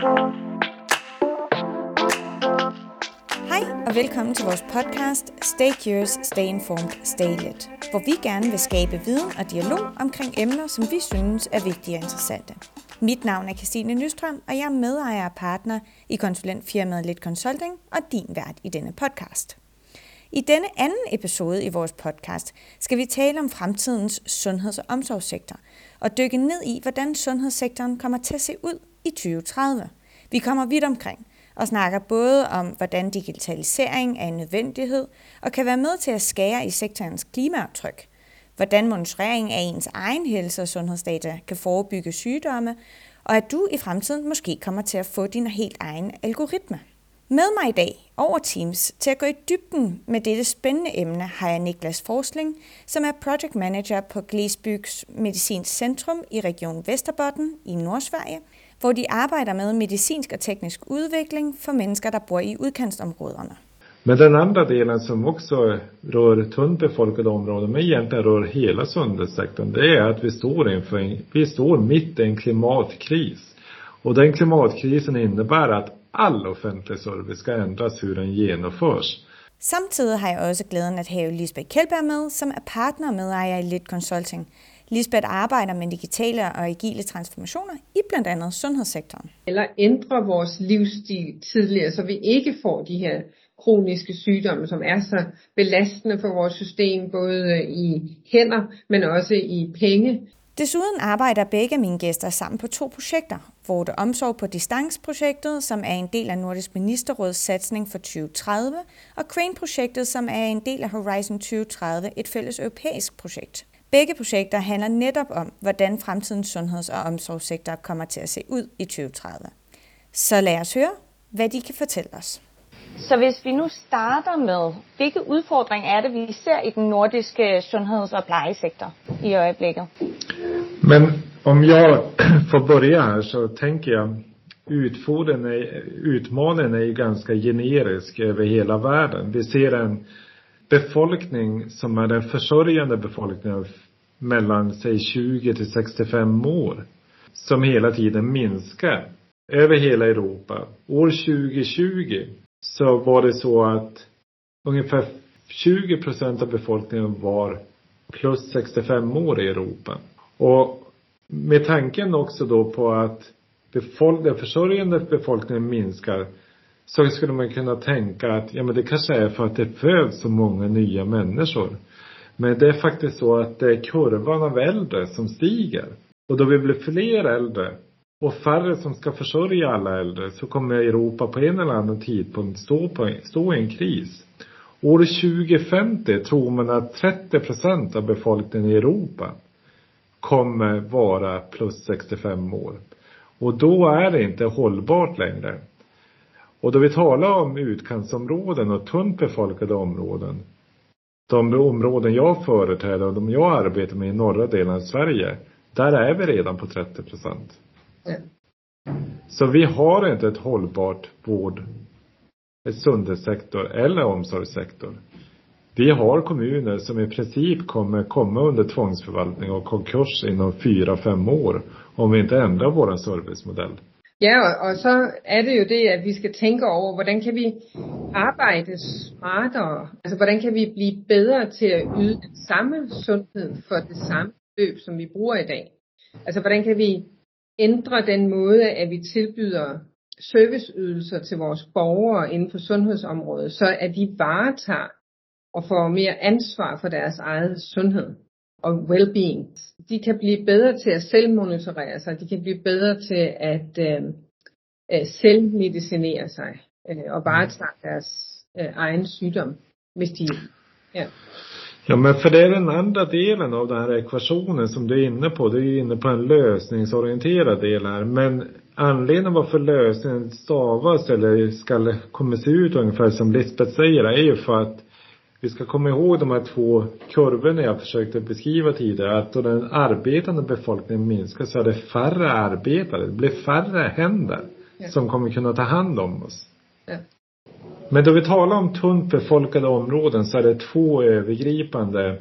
Hej og velkommen til vores podcast Stay Curious, Stay Informed, Stay Lit, hvor vi gerne vil skabe viden og dialog omkring emner, som vi synes er vigtige og interessante. Mit navn er Christine Nystrøm, og jeg er medejer og partner i konsulentfirmaet Lit Consulting og din vært i denne podcast. I denne anden episode i vores podcast skal vi tale om fremtidens sundheds- og omsorgssektor og dykke ned i, hvordan sundhedssektoren kommer til at se ud i 2030. Vi kommer vidt omkring og snakker både om, hvordan digitalisering er en nødvendighed og kan være med til at skære i sektorens klimaaftryk, hvordan monitorering af ens egen helse- og sundhedsdata kan forebygge sygdomme, og at du i fremtiden måske kommer til at få din helt egen algoritme. Med mig i dag over Teams til at gå i dybden med dette spændende emne har jeg Niklas Forsling, som er Project Manager på Glesbygds Medicinsk Centrum i Region Vesterbotten i Nordsverige, hvor de arbejder med medicinsk og teknisk udvikling for mennesker, der bor i udkantsområderne. Men den andra delen som också rör tunnbefolkade områden, men egentligen rör hela sundhetssektorn, det är att vi står inför en, vi står mitt i en klimatkris. Och den klimatkrisen innebär att all offentlig service ska ändras hur den genomförs. Samtidig har jeg også glæden at have Lisbeth Kjeldberg med, som er partner med i Lit Consulting. Lisbeth arbejder med digitale og agile transformationer i blandt andet sundhedssektoren. Eller ændre vores livsstil tidligere, så vi ikke får de her kroniske sygdomme, som er så belastende for vores system, både i hænder, men også i penge. Desuden arbejder begge mine gæster sammen på to projekter. Vorte Omsorg på Distansprojektet, som er en del af Nordisk Ministerråds satsning for 2030, og Crane-projektet, som er en del af Horizon 2030, et fælles europæisk projekt. Begge projekter handler netop om, hvordan fremtidens sundheds- og omsorgssektor kommer til at se ud i 2030. Så lad os høre, hvad de kan fortælle os. Så hvis vi nu starter med, hvilke udfordringer er det, vi ser i den nordiske sundheds- og plejesektor i øjeblikket? Men om jag får börja här så tänker jag utfordringen är, utmaningen är ju ganska generisk över hela världen. Vi ser en befolkning som är den försörjande befolkningen mellan säg 20 till 65 år. Som hela tiden minskar över hela Europa. År 2020 så var det så att ungefär 20 procent av befolkningen var plus 65 år i Europa. Och med tanken också då på att befolk den försörjande befolkningen minskar så skulle man kunna tänka att ja men det kanske är för att det föds så många nya människor. Men det är faktiskt så att det är kurvan av äldre som stiger. Och då vi blir fler äldre och färre som ska försörja alla äldre så kommer Europa på en eller annan tidpunkt stå, på, stå i en kris. År 2050 tror man att 30 procent av befolkningen i Europa kommer vara plus 65 år. Och då är det inte hållbart längre. Och då vi talar om utkantsområden och tunt befolkade områden. De områden jag företräder och de jag arbetar med i norra delen av Sverige. Där är vi redan på 30 procent. Mm. Så vi har inte ett hållbart vård, ett sundhetssektor eller omsorgssektor. Vi har kommuner som i princip kommer komma under tvångsförvaltning och konkurs inom fyra, fem år om vi inte ändrar vår servicemodell. Ja, og, og så er det jo det, at vi skal tænke over, hvordan kan vi arbejde smartere? Altså, hvordan kan vi blive bedre til at yde den samme sundhed for det samme løb, som vi bruger i dag? Altså, hvordan kan vi ændre den måde, at vi tilbyder serviceydelser til vores borgere inden for sundhedsområdet, så at de varetager og får mere ansvar for deres eget sundhed og well-being. De kan blive bedre til at selvmonitorere sig, de kan blive bedre til at øh, øh, selvmedicinere sig øh, og varetage deres øh, egen sygdom, hvis de ja. Ja, men för det är den andra delen av den här ekvationen som du är inne på. Du är inne på en lösningsorienterad del här. Men anledningen varför lösningen stavas eller ska kommer se ut ungefär som Lisbeth säger är ju för att vi ska komma ihåg de här två kurvorna jag försökte beskriva tidigare. Att då den arbetande befolkningen minskar så är det färre arbetare. Det blir färre händer Ja. som kommer kunna ta hand om oss. Ja. Men då vi talar om tunt befolkade områden så är det två övergripande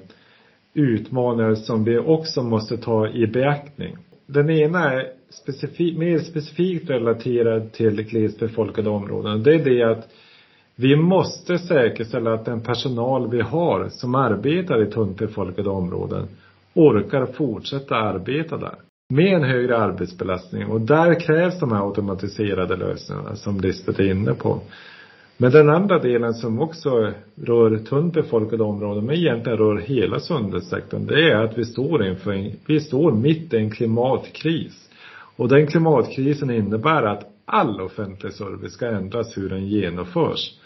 utmaningar som vi också måste ta i beaktning. Den ena är specifik, mer specifikt relaterad till glesbefolkade områden. Det är det att vi måste säkerställa att den personal vi har som arbetar i tunt befolkade områden orkar fortsätta arbeta där. Med en högre arbetsbelastning och där krävs de här automatiserade lösningarna som Lisbeth är inne på. Men den andra delen som också rör tunt befolkade områden, men egentligen rör hela sundhetssektorn, det är att vi står inför vi står mitt i en klimatkris. Och den klimatkrisen innebär att all offentlig service ska ändras hur den genomförs.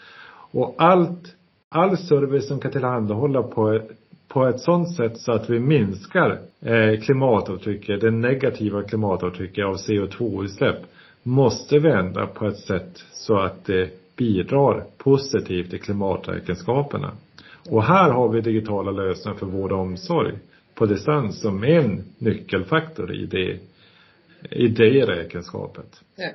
Och allt, all service som kan tillhandahålla på, på ett sådant sätt så att vi minskar eh, klimatavtrycket, det negativa klimatavtrycket av CO2-utsläpp, måste vi ändra på ett sätt så att det bidrar positivt till klimaträkenskaperna. Och här har vi digitala lösningar för vård och omsorg på distans som en nyckelfaktor i det, i det räkenskapet. Ja.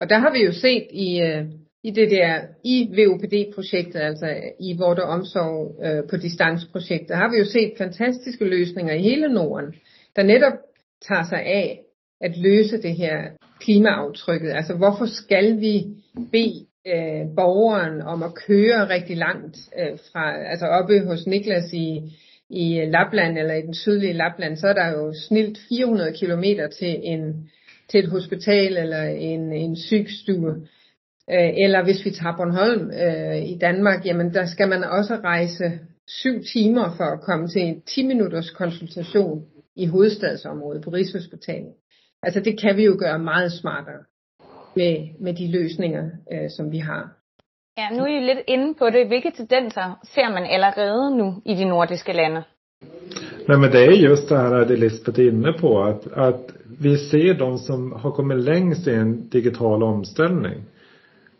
Och det har vi ju sett i, eh, i det där, i VOPD-projektet, alltså i vård och omsorg øh, på distansprojektet, har vi ju sett fantastiska lösningar i hela Norden, der netop tar sig af att lösa det här klimaaftrykket. Alltså varför ska vi be øh, borgeren om at køre rigtig langt øh, fra, altså oppe hos Niklas i, i Lapland eller i den sydlige Lapland, så er der jo snilt 400 kilometer til en til et hospital eller en, en sygstue. Øh, eller hvis vi tager Bornholm øh, i Danmark, jamen der skal man også rejse syv timer for at komme til en 10 minutters konsultation i hovedstadsområdet på Rigshospitalet. Altså det kan vi jo gøre meget smartere med, med de løsninger, øh, som vi har. Ja, nu er I lidt inde på det. Hvilke tendenser ser man allerede nu i de nordiske lande? Nej men det är just det här det Lisbeth är inne på att, att vi ser de som har kommit längst i en digital omställning.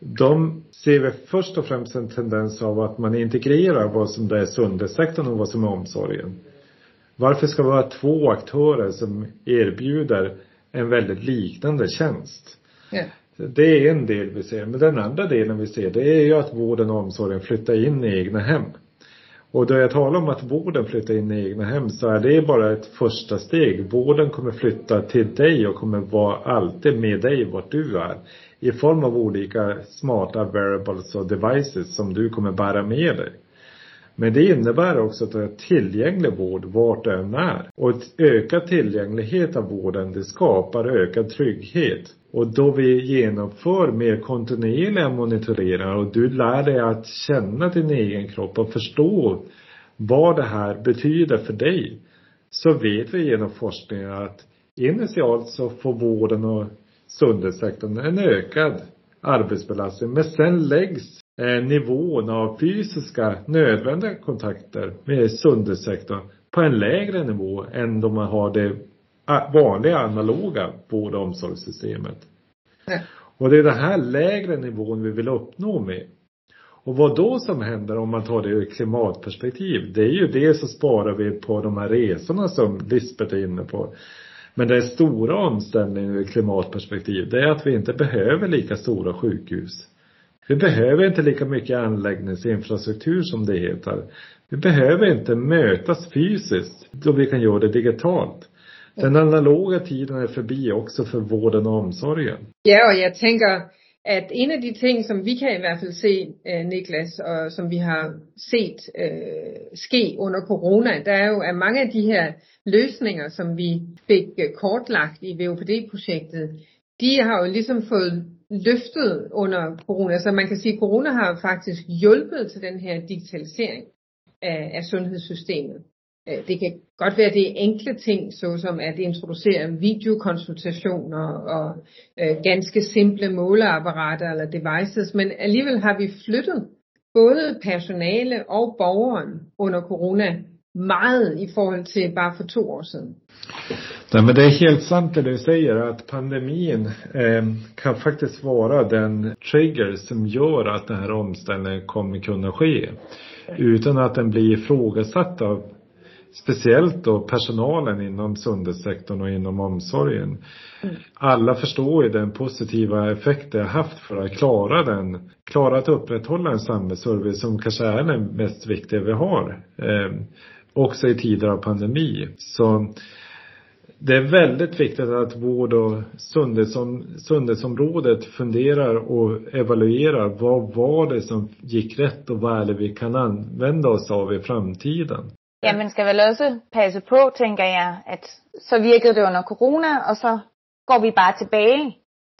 De ser vi först och främst en tendens av att man integrerar vad som det är sundhetssektorn och vad som är omsorgen. Varför ska det vara två aktörer som erbjuder en väldigt liknande tjänst? Ja. Det är en del vi ser. Men den andra delen vi ser det är ju att vården och omsorgen flyttar in i egna hem. Och då jag talar om att vården flyttar in i egna hem så är det bara ett första steg. Vården kommer flytta till dig och kommer vara alltid med dig vart du är. I form av olika smarta variables och devices som du kommer bära med dig. Men det innebär också att du har tillgänglig vård vart du än är. Och ett ökad tillgänglighet av vården det skapar ökad trygghet. Och då vi genomför mer kontinuerliga monitoreringar och du lär dig att känna din egen kropp och förstå vad det här betyder för dig. Så vet vi genom forskningen att initialt så får vården och sundhetssektorn en ökad arbetsbelastning. Men sen läggs eh, nivån av fysiska nödvändiga kontakter med sundhetssektorn på en lägre nivå än då man har det vanliga analoga vård och omsorgssystemet. Nej. Och det är den här lägre nivån vi vill uppnå med. Och vad då som händer om man tar det ur klimatperspektiv, det är ju det så sparar vi på de här resorna som Lisbeth är inne på. Men den stora omställningen ur klimatperspektiv, det är att vi inte behöver lika stora sjukhus. Vi behöver inte lika mycket anläggningsinfrastruktur som det heter. Vi behöver inte mötas fysiskt då vi kan göra det digitalt. Den analoga tiden är förbi också för vården och omsorgen. Ja, och jag tänker att en av de ting som vi kan i alla fall se, eh, Niklas, och som vi har sett äh, eh, ske under corona, det är ju att många av de här lösningar som vi fick øh, eh, kortlagt i VOPD-projektet, de har ju liksom fått løftet under corona. Så man kan sige, at corona har faktisk hjulpet til den her digitalisering af, af sundhedssystemet. Øh, det kan godt være, at det er enkle ting, såsom at introducere videokonsultationer og øh, ganske simple måleapparater eller devices, men alligevel har vi flyttet både personale og borgeren under corona meget i forhold till bara för två år sedan. Nej, men det är helt sant det du säger att pandemin eh, kan faktiskt vara den trigger som gör att den här omställningen kommer kunna ske. Utan att den blir ifrågasatt av speciellt då personalen inom sundhetssektorn och inom omsorgen. Mm. Alla förstår ju den positiva effekt det har haft för att klara den, klara att upprätthålla en samhällsservice som kanske är den mest viktiga vi har. Eh, också i tider av pandemi. Så det är väldigt viktigt att vård och sundhetsområdet funderar och evaluerar vad var det som gick rätt och vad är det vi kan använda oss av i framtiden. Ja, man ska väl också passa på, tänker jag, att så virkede det under corona, och så går vi bara tillbaka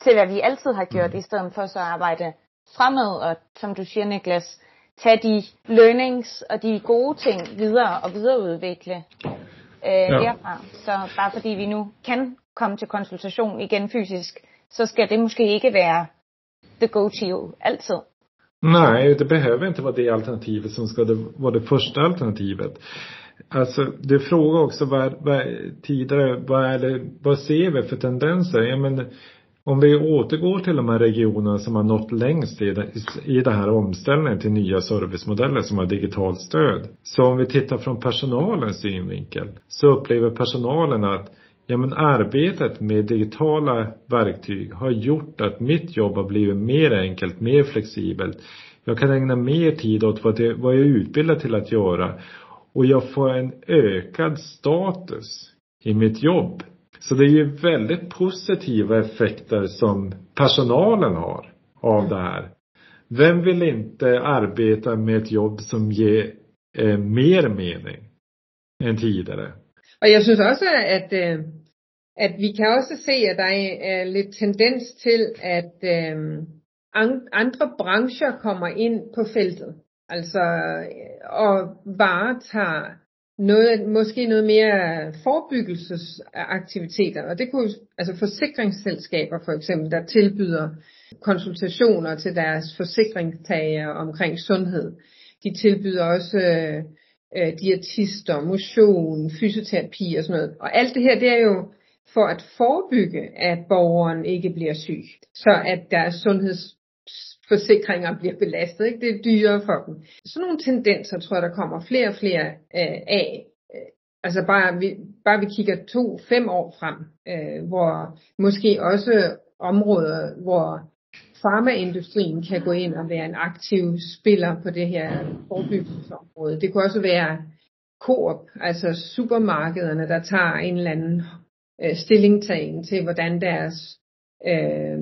till vad vi alltid har gjort, mm. istället för att arbeta framåt och som du säger Niklas, ta de learnings och de goda ting vidare och vidareutveckla øh, ja. derfra. Så bare fordi vi nu kan komme til konsultation igen fysisk, så skal det måske ikke være the go-to altid. Nej, det behöver inte vara det alternativet som ska vara det första alternativet. Alltså, du frågar också vad, vad, tidigare, vad är det, vad ser vi för tendenser? Ja, men om vi återgår till de här regionerna som har nått längst i, det, i den här omställningen till nya servicemodeller som har digitalt stöd. Så om vi tittar från personalens synvinkel så upplever personalen att Ja men arbetet med digitala verktyg har gjort att mitt jobb har blivit mer enkelt, mer flexibelt. Jag kan ägna mer tid åt vad, det, vad jag är utbildad till att göra. Och jag får en ökad status i mitt jobb. Så det är ju väldigt positiva effekter som personalen har av det här. Vem vill inte arbeta med ett jobb som ger eh, mer mening än tidigare? Och jag syns också att, eh, att vi kan också se att det är lite tendens till att øh, andra branscher kommer in på fältet. Alltså, och varetager noget, måske noget mere forebyggelsesaktiviteter, og det kunne altså forsikringsselskaber for eksempel, der tilbyder konsultationer til deres forsikringstager omkring sundhed. De tilbyder også øh, øh diætister, motion, fysioterapi og sådan noget. Og alt det her, det er jo for at forebygge, at borgeren ikke bliver syg, så at deres sundhedsforsikringer bliver belastet. Ikke? Det er dyrere for dem. Sådan nogle tendenser tror jeg, der kommer flere og flere øh, af. Øh, altså bare vi, bare vi kigger to, fem år frem, øh, hvor måske også områder, hvor farmaindustrien kan gå ind og være en aktiv spiller på det her forebyggelsesområde. Det kunne også være Coop, altså supermarkederne, der tager en eller anden øh, stillingtagen til, hvordan deres øh,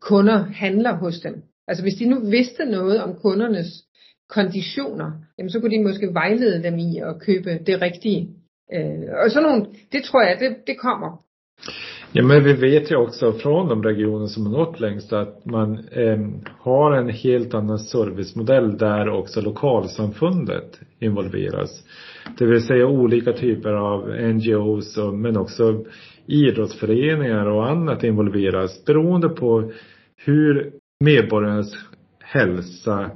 kunder handler hos dem. Altså hvis de nu vidste noget om kundernes konditioner, jamen så kunne de måske vejlede dem i at købe det rigtige. Øh, och sådan nogle, det tror jag, det, det kommer. Ja, men vi vet ju också från de regioner som har nått längst att man eh, har en helt annan servicemodell där också lokalsamfundet involveras. Det vill säga olika typer av NGOs och, men också idrottsföreningar och annat involveras beroende på hur medborgarnas hälsa,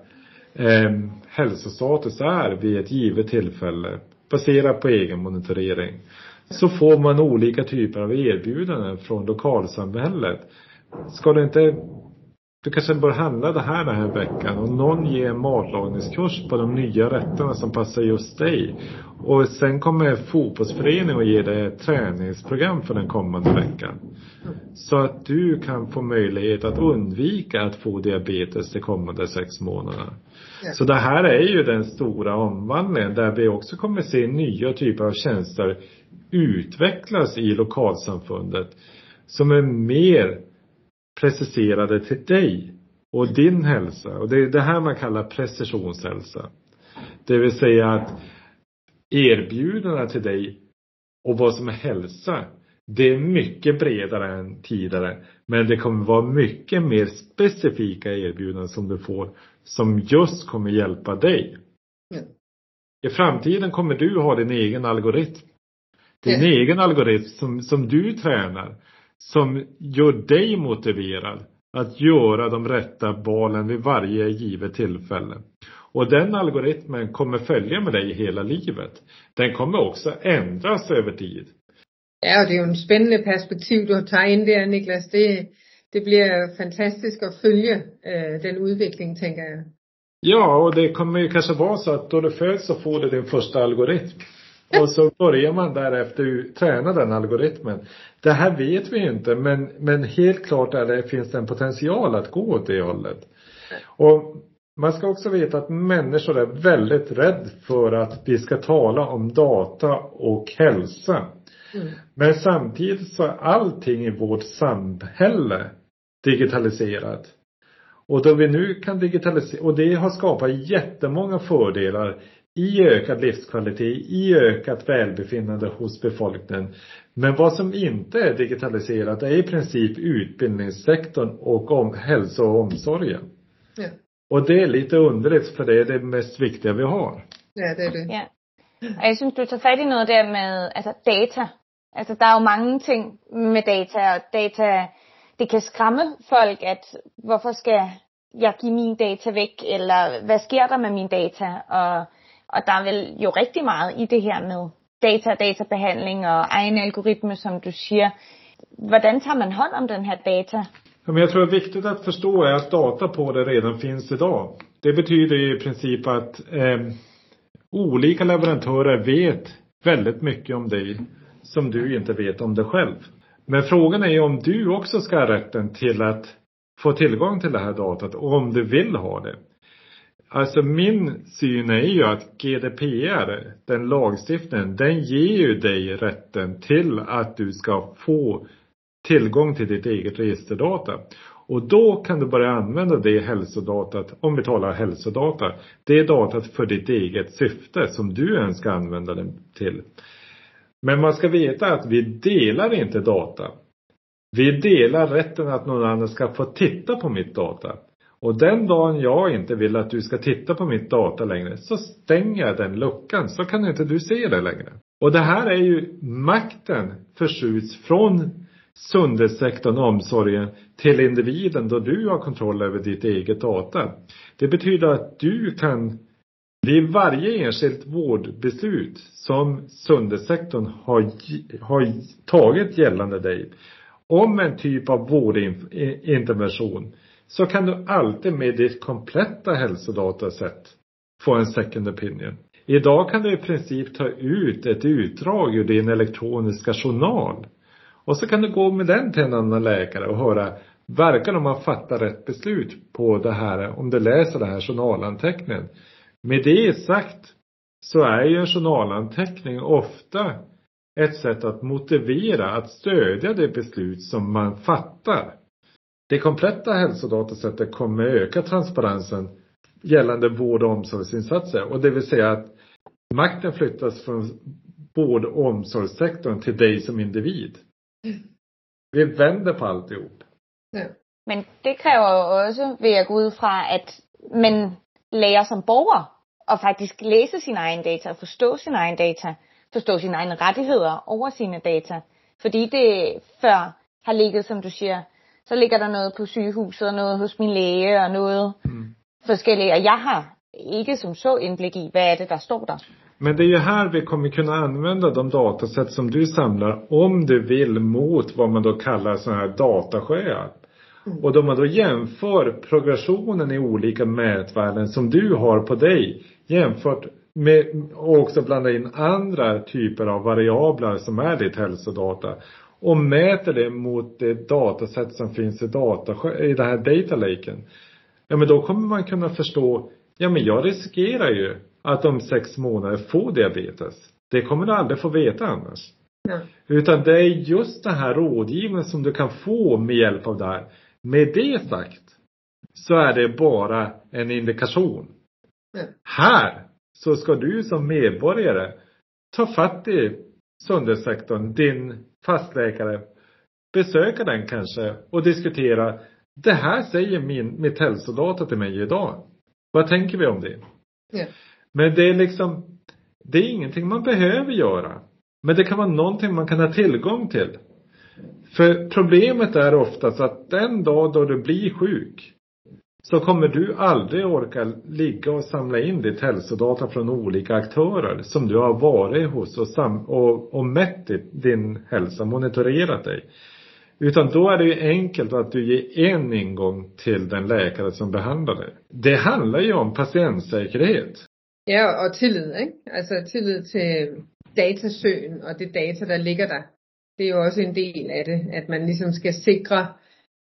eh, hälsostatus är vid ett givet tillfälle baserat på egen monitorering. Så får man olika typer av erbjudanden från lokalsamhället. Ska det inte du kanske bör handla det här den här veckan och någon ger en matlagningskurs på de nya rätterna som passar just dig. Och sen kommer fotbollsföreningen och ger dig ett träningsprogram för den kommande veckan. Så att du kan få möjlighet att undvika att få diabetes de kommande sex månaderna. Så det här är ju den stora omvandlingen där vi också kommer se nya typer av tjänster utvecklas i lokalsamfundet som är mer preciserade till dig och din hälsa. Och det är det här man kallar precisionshälsa. Det vill säga att erbjudandena till dig och vad som är hälsa, det är mycket bredare än tidigare. Men det kommer vara mycket mer specifika erbjudanden som du får som just kommer hjälpa dig. Mm. I framtiden kommer du ha din egen algoritm. Din mm. egen algoritm som, som du tränar som gör dig motiverad att göra de rätta valen vid varje givet tillfälle. Och den algoritmen kommer följa med dig hela livet. Den kommer också ändras över tid. Ja, och det är ju en spännande perspektiv du har tagit in där Niklas. Det, det blir fantastiskt att följa äh, den utvecklingen, tänker jag. Ja, och det kommer ju kanske vara så att då du föds så får du din första algoritm. Och så börjar man därefter träna den algoritmen. Det här vet vi inte men, men helt klart är det, finns det en potential att gå åt det hållet. Och man ska också veta att människor är väldigt rädda för att vi ska tala om data och hälsa. Mm. Men samtidigt så är allting i vårt samhälle digitaliserat. Och då vi nu kan digitalisera, och det har skapat jättemånga fördelar i ökad livskvalitet, i ökat välbefinnande hos befolkningen. Men vad som inte är digitaliserat är i princip utbildningssektorn och om, hälso och omsorgen. Ja. Och det är lite underligt för det är det mest viktiga vi har. Ja, det är det. Ja. Og jeg synes, du tager fat i noget der med altså data. Altså, der er jo mange ting med data, og data, det kan skræmme folk, at hvorfor skal jeg give min data væk, eller hvad sker der med min data? Og, og der er vel jo rigtig meget i det her med data og databehandling og egen algoritme, som du siger. Hvordan tager man hånd om den her data? Men jag tror det viktigt att förstå är att data på det redan finns idag. Det betyder i princip att eh, olika leverantörer vet väldigt mycket om dig som du inte vet om dig själv. Men frågan är ju om du också ska ha rätten till att få tillgång till det här datat och om du vill ha det. Alltså min syn är ju att GDPR, den lagstiftningen, den ger ju dig rätten till att du ska få tillgång till ditt eget registerdata. Och då kan du börja använda det hälsodatat, om vi talar hälsodata, det datat för ditt eget syfte som du önskar använda den till. Men man ska veta att vi delar inte data. Vi delar rätten att någon annan ska få titta på mitt data. Och den dagen jag inte vill att du ska titta på mitt data längre så stänger jag den luckan så kan inte du se det längre. Och det här är ju makten förskjuts från sundhetssektorn, omsorgen till individen då du har kontroll över ditt eget data. Det betyder att du kan vid varje enskilt vårdbeslut som sundhetssektorn har, har tagit gällande dig om en typ av vårdintervention så kan du alltid med ditt kompletta hälsodatasätt få en second opinion. Idag kan du i princip ta ut ett utdrag ur din elektroniska journal och så kan du gå med den till en annan läkare och höra, verkar de ha fattat rätt beslut på det här, om du läser den här journalanteckningen. Med det sagt så är ju en journalanteckning ofta ett sätt att motivera, att stödja det beslut som man fattar. Det kompletta hälsodatasättet kommer öka transparensen gällande vård och omsorgsinsatser och det vill säga att makten flyttas från vård och omsorgssektorn till dig som individ. Vi vänder på alltihop. Ja. Men det kräver jo også, vil jeg gå ud fra, at man lærer som borger at faktisk læse sin egen data, forstå sin egen data, forstå sine egne rettigheder over sine data. Fordi det før har ligget, som du siger, så ligger der noget på sygehuset, og noget hos min læge, og noget mm. forskelligt. Og jeg har ikke som så indblik i, hvad er det, der står der. Men det är ju här vi kommer kunna använda de datasätt som du samlar om du vill mot vad man då kallar sådana här datasjöar. Mm. Och då man då jämför progressionen i olika mätvärden som du har på dig jämfört med, och också blanda in andra typer av variabler som är ditt hälsodata. Och mäter det mot det datasätt som finns i, data, i den här data laken. Ja men då kommer man kunna förstå, ja men jag riskerar ju att om sex månader få diabetes. Det kommer du aldrig få veta annars. Ja. Utan det är just den här rådgivningen som du kan få med hjälp av det här. Med det sagt så är det bara en indikation. Ja. Här så ska du som medborgare ta fatt i sundhetssektorn, din fastläkare, besöka den kanske och diskutera det här säger min, mitt hälsodata till mig idag. Vad tänker vi om det? Ja. Men det är liksom, det är ingenting man behöver göra. Men det kan vara någonting man kan ha tillgång till. För problemet är oftast att den dag då du blir sjuk så kommer du aldrig orka ligga och samla in ditt hälsodata från olika aktörer som du har varit hos och, sam och, och mätt din hälsa, monitorerat dig. Utan då är det ju enkelt att du ger en ingång till den läkare som behandlar dig. Det handlar ju om patientsäkerhet. Ja, och tillit, ikke? tillit till til och og det data, der ligger där. Det är ju också en del av det, att man liksom ska säkra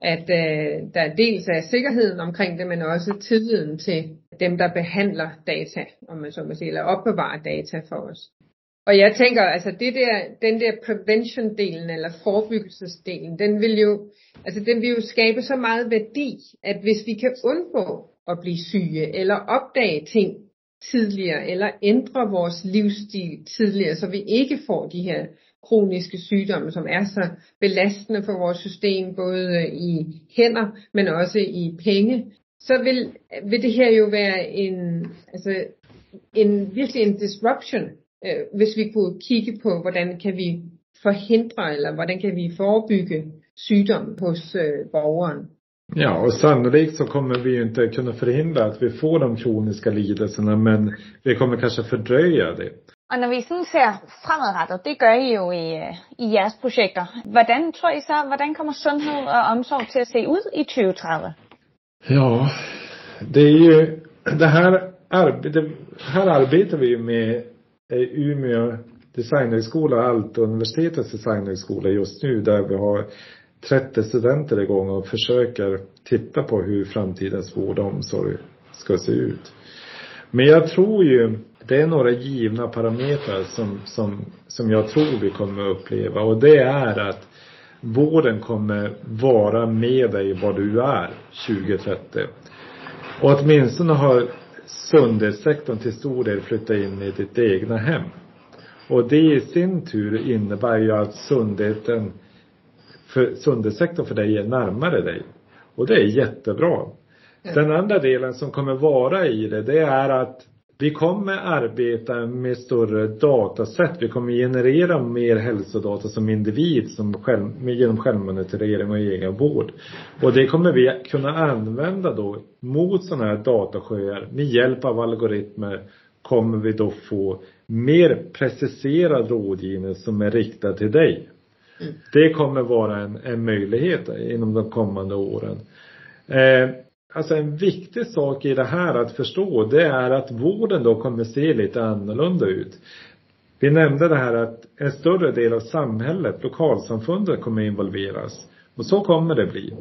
at øh, der dels er sikkerheden omkring det, men også tilliden til dem, der behandler data, om man så må sige, eller opbevarer data for os. Og jeg tænker, altså det der, den der prevention-delen, eller forebyggelsesdelen, den vil jo, altså den vil jo skabe så meget værdi, at hvis vi kan undgå at blive syge, eller opdage ting tidligere, eller ændre vores livsstil tidligere, så vi ikke får de her kroniske sygdomme, som er så belastende for vores system, både i hænder, men også i penge, så vil, vil det her jo være en, altså, en virkelig en disruption, øh, hvis vi kunne kigge på, hvordan kan vi forhindre, eller hvordan kan vi forebygge sygdom hos øh, borgeren. Ja, och sannolikt så kommer vi ju inte kunna förhindra att vi får de kroniska lidelserna, men vi kommer kanske fördröja det. Og når vi sådan ser fremadrettet, det gør I jo i, i jeres projekter. Hvordan tror I så, hvordan kommer sundhed og omsorg til at se ud i 2030? Ja, det är ju det här, det här arbetar vi med eh, Umeå designhögskola och Aalto universitetets designhögskola just nu där vi har 30 studenter igång och försöker titta på hur framtidens vård och omsorg ska se ut. Men jag tror ju, det är några givna parametrar som, som, som jag tror vi kommer att uppleva och det är att vården kommer vara med dig var du är 2030. Och åtminstone har sundhetssektorn till stor del flyttat in i ditt egna hem. Och det i sin tur innebär ju att sundheten för sundhetssektorn för dig är närmare dig. Och det är jättebra. Den andra delen som kommer vara i det, det är att vi kommer arbeta med större datasätt. Vi kommer generera mer hälsodata som individ som själv, genom självmonitorering och egen vård. Och det kommer vi kunna använda då mot sådana här datasjöar. Med hjälp av algoritmer kommer vi då få mer preciserad rådgivning som är riktad till dig. Mm. Det kommer vara en, en möjlighet inom de kommande åren. Eh, alltså en viktig sak i det här att förstå det är att vården då kommer se lite annorlunda ut. Vi nämnde det här att en större del av samhället, lokalsamfundet kommer involveras. Och så kommer det bli.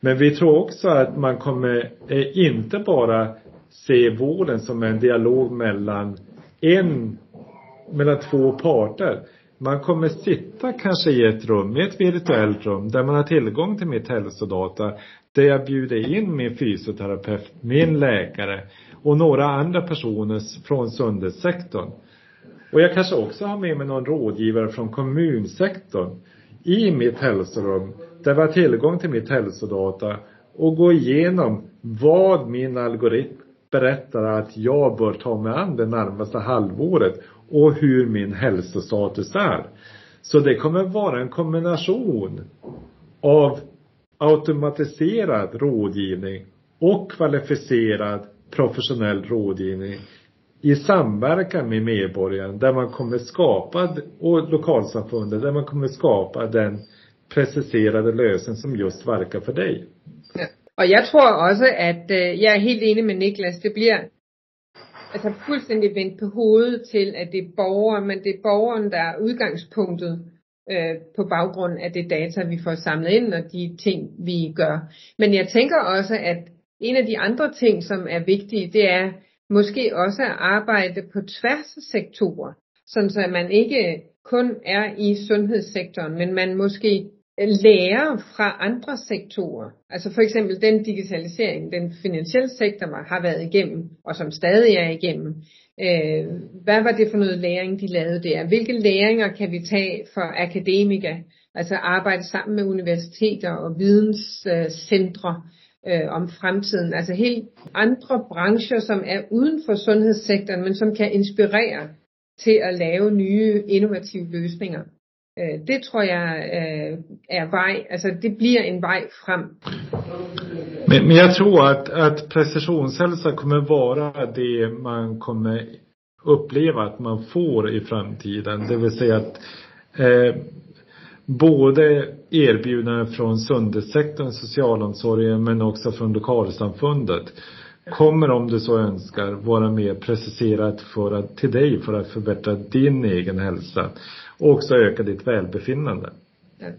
Men vi tror också att man kommer eh, inte bara se vården som en dialog mellan en, mellan två parter. Man kommer sitta kanske i ett rum, i ett virtuellt rum, där man har tillgång till mitt hälsodata. Där jag bjuder in min fysioterapeut, min läkare och några andra personer från sundhetssektorn. Och jag kanske också har med mig någon rådgivare från kommunsektorn i mitt hälsorum. Där vi har tillgång till mitt hälsodata och gå igenom vad min algoritm berättar att jag bör ta mig an det närmaste halvåret och hur min hälsostatus är. Så det kommer vara en kombination av automatiserad rådgivning och kvalificerad professionell rådgivning i samverkan med medborgaren där man kommer skapa, och lokalsamfundet, där man kommer skapa den preciserade lösning som just verkar för dig. Ja. Och jag tror också att øh, jag är helt enig med Niklas, det blir, alltså fuldstændig vendt på hovedet till att det är borgeren, men det är borgeren, der er udgangspunktet øh, på baggrund af det data, vi får samlet ind, og de ting, vi gør. Men jeg tænker også, at en af de andre ting, som er vigtige, det er måske også at arbejde på tværs af sektorer, sådan så man ikke kun er i sundhedssektoren, men man måske lære fra andre sektorer. Altså for eksempel den digitalisering, den finansielle sektor har været igennem, og som stadig er igennem. Øh, hvad var det for noget læring, de lavede der? Hvilke læringer kan vi tage for akademikere? Altså arbejde sammen med universiteter og videnscentre øh, om fremtiden. Altså helt andre brancher, som er uden for sundhedssektoren, men som kan inspirere til at lave nye innovative løsninger. Øh, det tror jeg øh, är vej, alltså det blir en väg fram. Men, men jag tror att, att precisionshälsa kommer vara det man kommer uppleva att man får i framtiden. Det vill säga att eh, både erbjudanden från sundhetssektorn, socialomsorgen men också från lokalsamfundet kommer om du så önskar vara mer preciserat för att, till dig för att förbättra din egen hälsa. Och också öka ditt välbefinnande. Mm.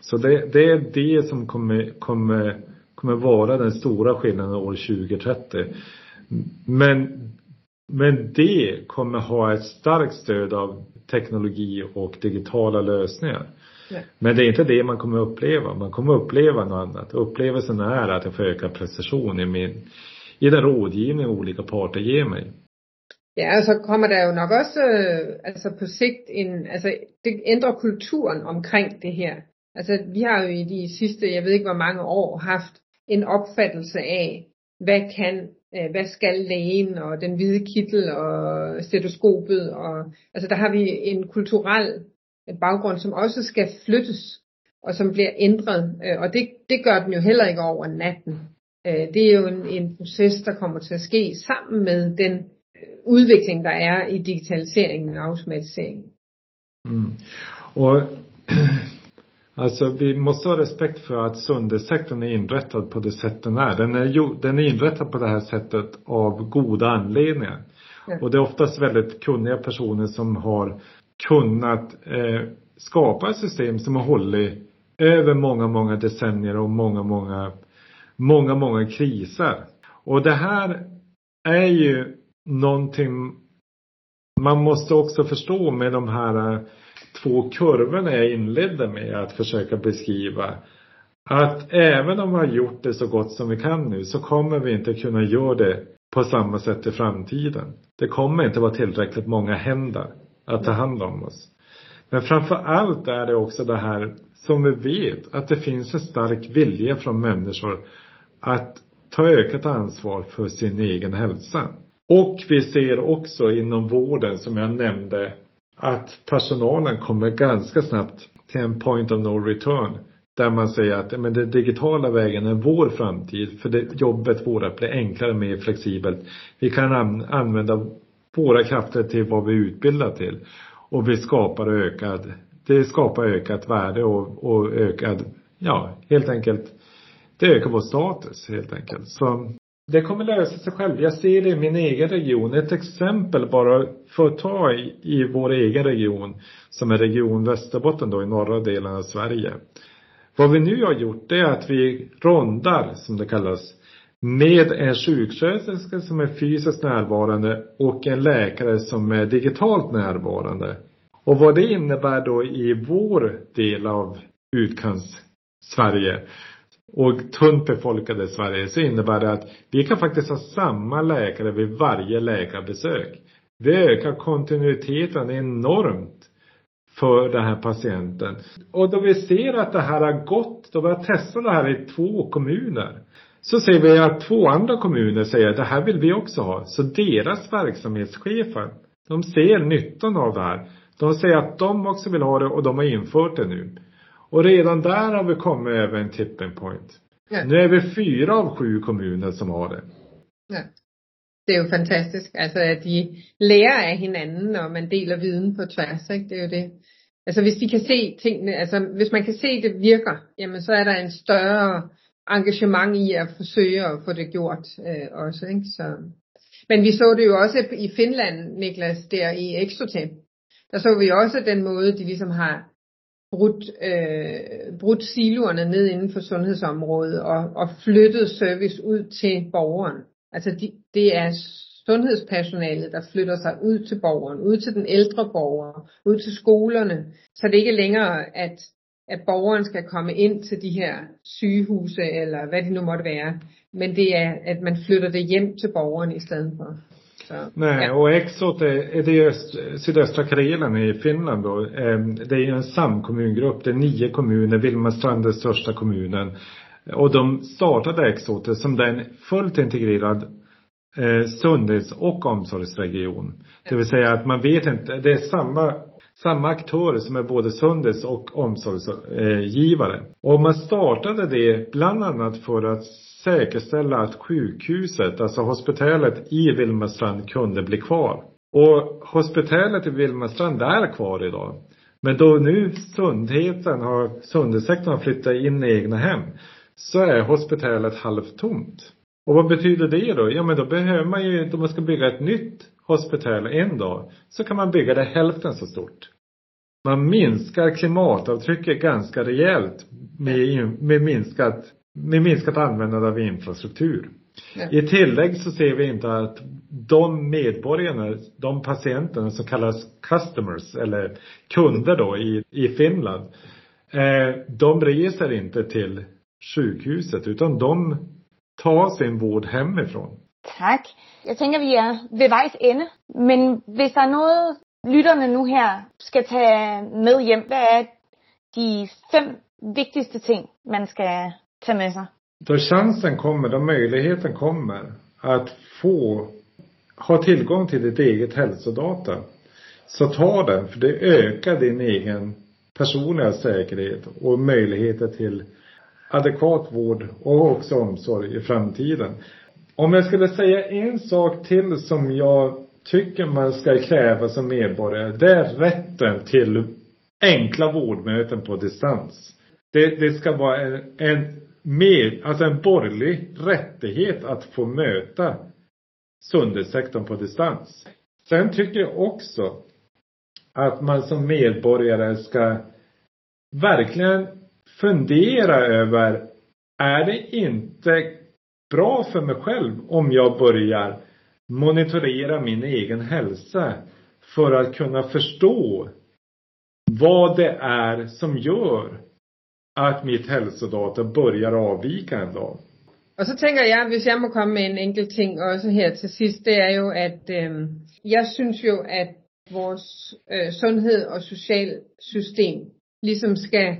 Så det, det är det som kommer, kommer, kommer vara den stora skillnaden år 2030. Men Men det kommer ha ett starkt stöd av teknologi och digitala lösningar. Men det är inte det man kommer uppleva. Man kommer uppleva något annat. Upplevelsen är att jag får ökad precision i min, i den rådgivning olika parter ger mig. Ja, och så kommer der jo nok også, øh, altså på sigt en, altså det ændrer kulturen omkring det her. Altså vi har jo i de sidste, jeg ved ikke hvor mange år, haft en opfattelse af, hvad kan, vad hvad skal lægen og den hvide kittel og stetoskopet og, altså der har vi en kulturel øh, baggrund, som også skal flyttes og som bliver ændret, Och og det, det gør den jo heller ikke over natten. Øh, det er jo en, en proces, der kommer til at ske sammen med den udvikling, der er i digitaliseringen og automatiseringen. Mm. Och Alltså vi måste ha respekt för att söndersektorn är inrättad på det sätt den är. Den är, ju, den är inrättad på det här sättet av goda anledningar. Ja. Och det är oftast väldigt kunniga personer som har kunnat eh, skapa ett system som har hållit över många, många decennier och många, många, många, många kriser. Och det här är ju någonting man måste också förstå med de här eh, två kurvorna jag inledde med att försöka beskriva. Att även om vi har gjort det så gott som vi kan nu så kommer vi inte kunna göra det på samma sätt i framtiden. Det kommer inte vara tillräckligt många händer att ta hand om oss. Men framför allt är det också det här som vi vet att det finns en stark vilja från människor att ta ökat ansvar för sin egen hälsa. Och vi ser också inom vården som jag nämnde att personalen kommer ganska snabbt till en point of no return. Där man säger att men den digitala vägen är vår framtid. För det, jobbet vårt blir enklare, mer flexibelt. Vi kan an, använda våra krafter till vad vi utbildar till. Och vi skapar ökad, det skapar ökat värde och, och ökad, ja, helt enkelt, det ökar vår status helt enkelt. Så det kommer lösa sig själv. Jag ser det i min egen region. Ett exempel bara för att ta i, i vår egen region, som är region Västerbotten då i norra delen av Sverige. Vad vi nu har gjort det är att vi rondar, som det kallas, med en sjuksköterska som är fysiskt närvarande och en läkare som är digitalt närvarande. Och vad det innebär då i vår del av utkants Sverige och tunt befolkade Sverige så innebär det att vi kan faktiskt ha samma läkare vid varje läkarbesök. Det ökar kontinuiteten enormt för den här patienten. Och då vi ser att det här har gått, då vi har testat det här i två kommuner. Så ser vi att två andra kommuner säger att det här vill vi också ha. Så deras verksamhetschefer, de ser nyttan av det här. De säger att de också vill ha det och de har infört det nu. Och redan där har vi kommit över en tipping point. Ja. Nu är vi fyra av sju kommuner som har det. Ja. Det är ju fantastiskt, alltså att de lærer av hinanden, och man delar viden på tvärs, ikke? det är ju det. Altså hvis de kan se tingene, altså hvis man kan se det virker, jamen så er der en større engagement i at forsøge at få det gjort øh, også, ikke? Så. Men vi så det jo også i Finland, Niklas, der i Exotep. Der så vi også den måde, de ligesom har brudt, øh, brudt siloerne ned inden for sundhedsområdet og, og flyttet service ud til borgeren. Altså de, det er sundhedspersonalet, der flytter sig ud til borgeren, ud til den ældre borger, ud til skolerne, så det ikke længere, at, at borgeren skal komme ind til de her sygehuse, eller hvad det nu måtte være, men det er, at man flytter det hjem til borgeren i stedet for. Så, Nej, och Exot är, det är sydöstra Karelen i Finland då. Ehm, det är en samkommungrupp. Det är nio kommuner. Vilmastrand är största kommunen. Och de startade Exote som den fullt integrerad eh, sundhets och omsorgsregion. Det vill säga att man vet inte, det är samma samma aktörer som är både sundhets och omsorgsgivare. Och man startade det bland annat för att säkerställa att sjukhuset, alltså hospitalet i Vilmastrand kunde bli kvar. Och hospitalet i Vilmastrand är kvar idag. Men då nu sundheten har, sundhetssektorn har flyttat in i egna hem så är hospitalet halvtomt. Och vad betyder det då? Ja men då behöver man ju, om man ska bygga ett nytt hospital en dag, så kan man bygga det hälften så stort. Man minskar klimatavtrycket ganska rejält med, med minskat med minskat användande av infrastruktur. Ja. I tillägg så ser vi inte att de medborgarna, de patienterna som kallas customers eller kunder då i, i Finland. Eh, de reser inte till sjukhuset utan de tar sin vård hemifrån. Tak. Jeg tænker, vi er ved vejs ende. Men hvis der er noget, lytterne nu her skal tage med hjem, hvad er de fem vigtigste ting, man skal tage? Då chansen kommer, då möjligheten kommer att få ha tillgång till ditt eget hälsodata. Så ta den, för det ökar din egen personliga säkerhet och möjligheter till adekvat vård och också omsorg i framtiden. Om jag skulle säga en sak till som jag tycker man ska kräva som medborgare, det är rätten till enkla vårdmöten på distans. Det, det ska vara en, en med, alltså en borgerlig rättighet att få möta sundhetssektorn på distans. Sen tycker jag också att man som medborgare ska verkligen fundera över, är det inte bra för mig själv om jag börjar monitorera min egen hälsa för att kunna förstå vad det är som gör att mitt hälsodata börjar avvika en dag. Og så tænker jeg, hvis jeg må komme med en enkelt ting også her til sidst, det er jo, at øh, jeg synes jo, at vores øh, sundhed og social system ligesom skal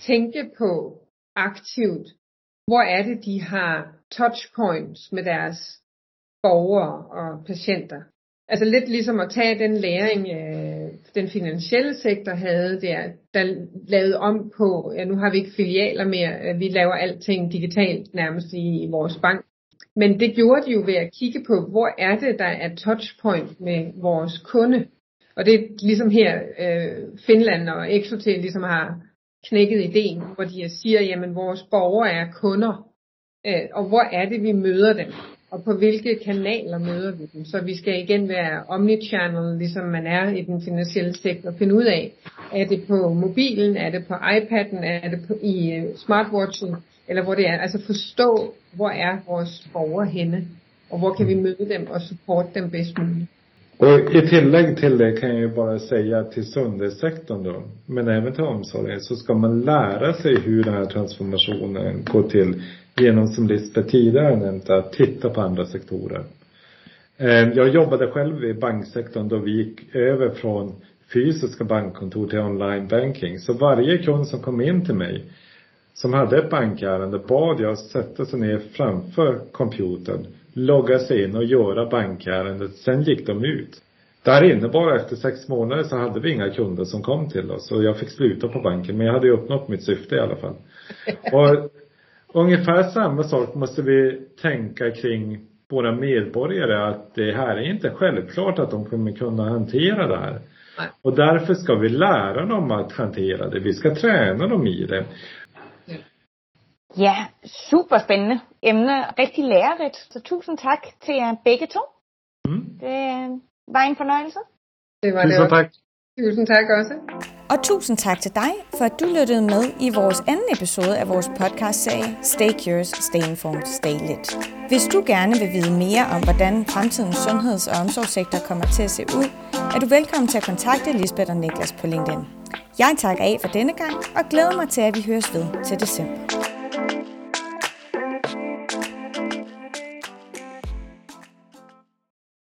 tænke på aktivt, hvor er det, de har touchpoints med deres borgere og patienter. Altså lidt ligesom at tage den læring, øh, den finansielle sektor havde der, der lavede om på, ja nu har vi ikke filialer mere, øh, vi laver alting digitalt nærmest i, i vores bank. Men det gjorde de jo ved at kigge på, hvor er det, der er touchpoint med vores kunde. Og det er ligesom her, øh, Finland og Exotel ligesom har knækket ideen, hvor de siger, jamen vores borgere er kunder, øh, og hvor er det, vi møder dem og på hvilke kanaler møder vi dem. Så vi skal igen være omnichannel, ligesom man er i den finansielle sektor, finde ud af, er det på mobilen, er det på iPad'en, er det på, i øh, smartwatchen, eller hvor det er. Altså forstå, hvor er vores borgere henne, og hvor kan vi møde dem og supporte dem bedst muligt. Och i tillägg till det kan jag ju bara säga till sundhetssektorn då, men även till omsorgen, så ska man lära sig hur den här transformationen går till genom, som Lisbeth tidigare nämnt, att titta på andra sektorer. Eh, jag jobbade själv i banksektorn då vi gick över från fysiska bankkontor till online banking. Så varje kund som kom in till mig som hade ett bankärende bad jag sätta sig ner framför computern, logga sig in och göra bankärendet. Sen gick de ut. Det här innebar efter sex månader så hade vi inga kunder som kom till oss och jag fick sluta på banken. Men jag hade ju uppnått mitt syfte i alla fall. Och ungefär samma sak måste vi tänka kring våra medborgare att det här är inte självklart att de kommer kunna hantera det här. Nej. Och därför ska vi lära dem att hantera det. Vi ska träna dem i det. Ja, super spændende emne. Rigtig lærerigt. Så tusind tak til jer begge to. Mm. Det var en fornøjelse. Det var det også. tack. Tusind tak også. Og tusind tak til dig, for at du lyttede med i vores anden episode af vores podcastserie Stay Curious, Stay Informed, Stay Lit. Hvis du gerne vil vide mere om, hvordan fremtidens sundheds- og omsorgssektor kommer til at se ud, er du velkommen til at kontakte Lisbeth og Niklas på LinkedIn. Jeg takker af for denne gang og glæder mig til, at vi høres ved til december.